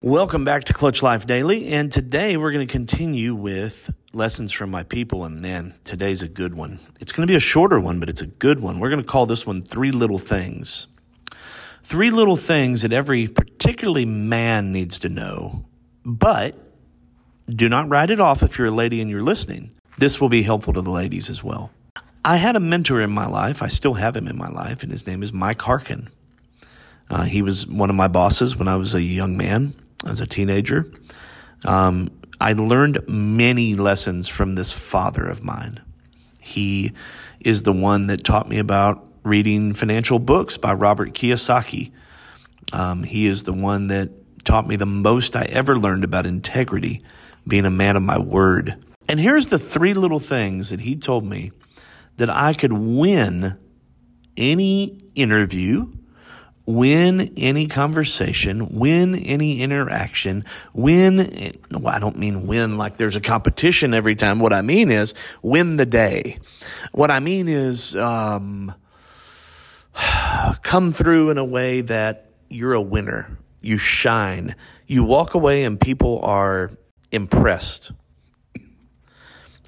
Welcome back to Clutch Life Daily, and today we're going to continue with lessons from my people. And man, today's a good one. It's going to be a shorter one, but it's a good one. We're going to call this one Three Little Things. Three little things that every particularly man needs to know, but do not write it off if you're a lady and you're listening. This will be helpful to the ladies as well. I had a mentor in my life. I still have him in my life, and his name is Mike Harkin. Uh, he was one of my bosses when I was a young man as a teenager. Um, I learned many lessons from this father of mine. He is the one that taught me about reading financial books by Robert Kiyosaki. Um, he is the one that taught me the most I ever learned about integrity, being a man of my word. And here's the three little things that he told me that I could win any interview, win any conversation, win any interaction, win, well, I don't mean win like there's a competition every time. What I mean is win the day. What I mean is, um, come through in a way that you're a winner. You shine. You walk away and people are impressed.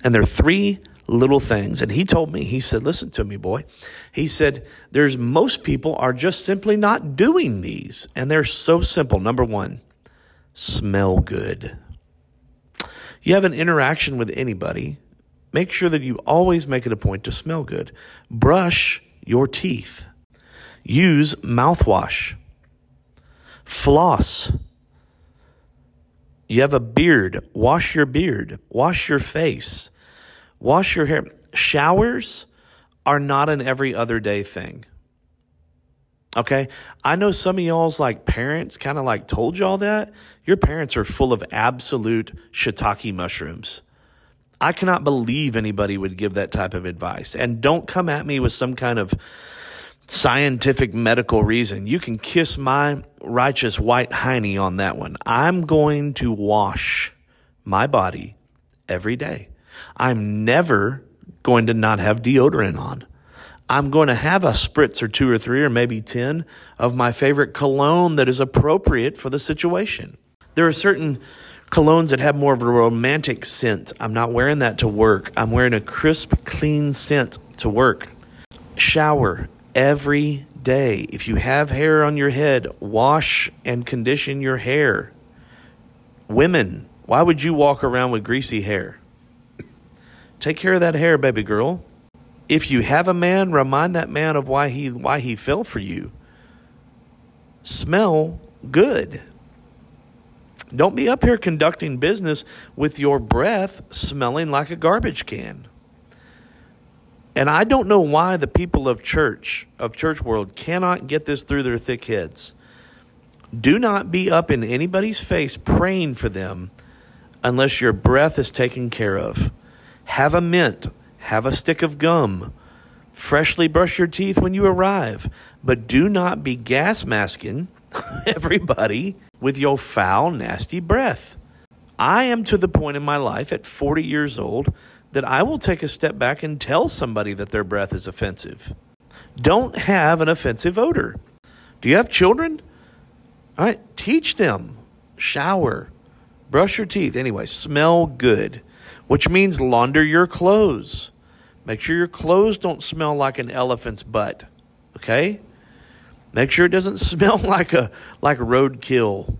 And there are three little things. And he told me, he said, listen to me, boy. He said, there's most people are just simply not doing these. And they're so simple. Number one, smell good. You have an interaction with anybody, make sure that you always make it a point to smell good. Brush your teeth. Use mouthwash. Floss. You have a beard, wash your beard, wash your face Wash your hair. Showers are not an every other day thing. Okay. I know some of y'all's like parents kind of like told y'all that. Your parents are full of absolute shiitake mushrooms. I cannot believe anybody would give that type of advice. And don't come at me with some kind of scientific medical reason. You can kiss my righteous white hiney on that one. I'm going to wash my body every day. I'm never going to not have deodorant on. I'm going to have a spritz or two or three or maybe 10 of my favorite cologne that is appropriate for the situation. There are certain colognes that have more of a romantic scent. I'm not wearing that to work. I'm wearing a crisp, clean scent to work. Shower every day. If you have hair on your head, wash and condition your hair. Women, why would you walk around with greasy hair? Take care of that hair, baby girl. If you have a man, remind that man of why he why he fell for you. Smell good. Don't be up here conducting business with your breath smelling like a garbage can. And I don't know why the people of church, of church world, cannot get this through their thick heads. Do not be up in anybody's face praying for them unless your breath is taken care of. Have a mint, have a stick of gum. Freshly brush your teeth when you arrive, but do not be gas masking everybody with your foul, nasty breath. I am to the point in my life at 40 years old that I will take a step back and tell somebody that their breath is offensive. Don't have an offensive odor. Do you have children? All right, teach them. Shower, brush your teeth. Anyway, smell good which means launder your clothes. Make sure your clothes don't smell like an elephant's butt. Okay? Make sure it doesn't smell like a like a roadkill.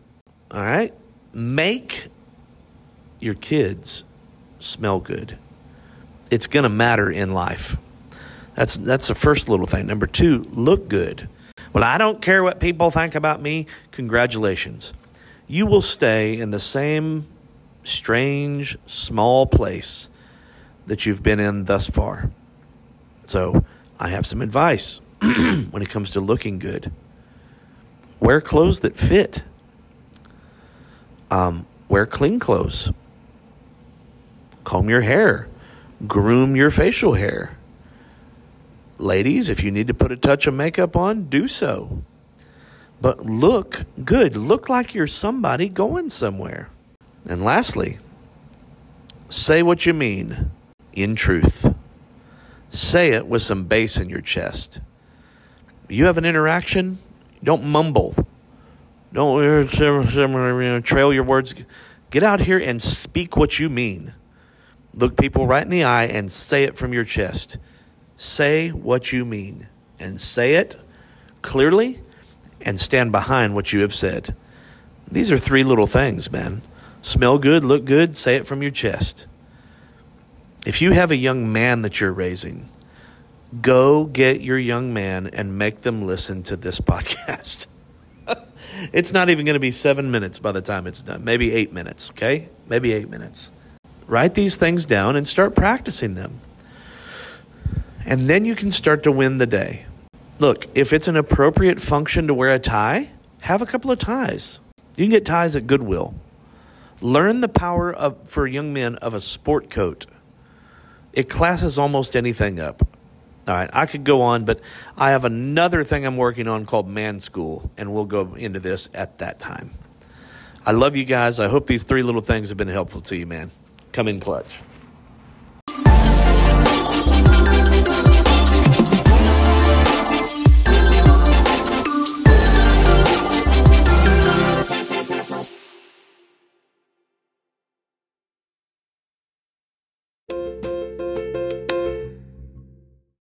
All right? Make your kids smell good. It's going to matter in life. That's that's the first little thing. Number 2, look good. Well, I don't care what people think about me. Congratulations. You will stay in the same strange, small place that you've been in thus far. So, I have some advice when it comes to looking good. Wear clothes that fit. Um, wear clean clothes. Comb your hair. Groom your facial hair. Ladies, if you need to put a touch of makeup on, do so. But look good. Look like you're somebody going somewhere. And lastly, say what you mean in truth. Say it with some bass in your chest. You have an interaction, don't mumble. Don't eh, trail your words. Get out here and speak what you mean. Look people right in the eye and say it from your chest. Say what you mean and say it clearly and stand behind what you have said. These are three little things, man. Smell good, look good, say it from your chest. If you have a young man that you're raising, go get your young man and make them listen to this podcast. it's not even going to be seven minutes by the time it's done. Maybe eight minutes, okay? Maybe eight minutes. Write these things down and start practicing them. And then you can start to win the day. Look, if it's an appropriate function to wear a tie, have a couple of ties. You can get ties at Goodwill. Learn the power of, for young men of a sport coat. It classes almost anything up. All right, I could go on, but I have another thing I'm working on called Man School, and we'll go into this at that time. I love you guys. I hope these three little things have been helpful to you, man. Come in clutch.